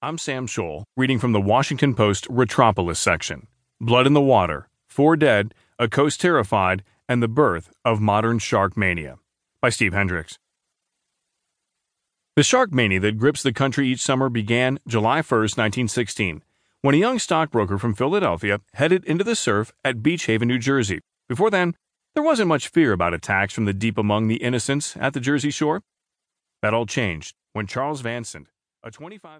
I'm Sam Scholl, reading from the Washington Post Retropolis section. Blood in the Water, Four Dead, A Coast Terrified, and the Birth of Modern Shark Mania by Steve Hendrix. The shark mania that grips the country each summer began July 1, 1916, when a young stockbroker from Philadelphia headed into the surf at Beach Haven, New Jersey. Before then, there wasn't much fear about attacks from the deep among the innocents at the Jersey shore. That all changed when Charles Vansant, a 25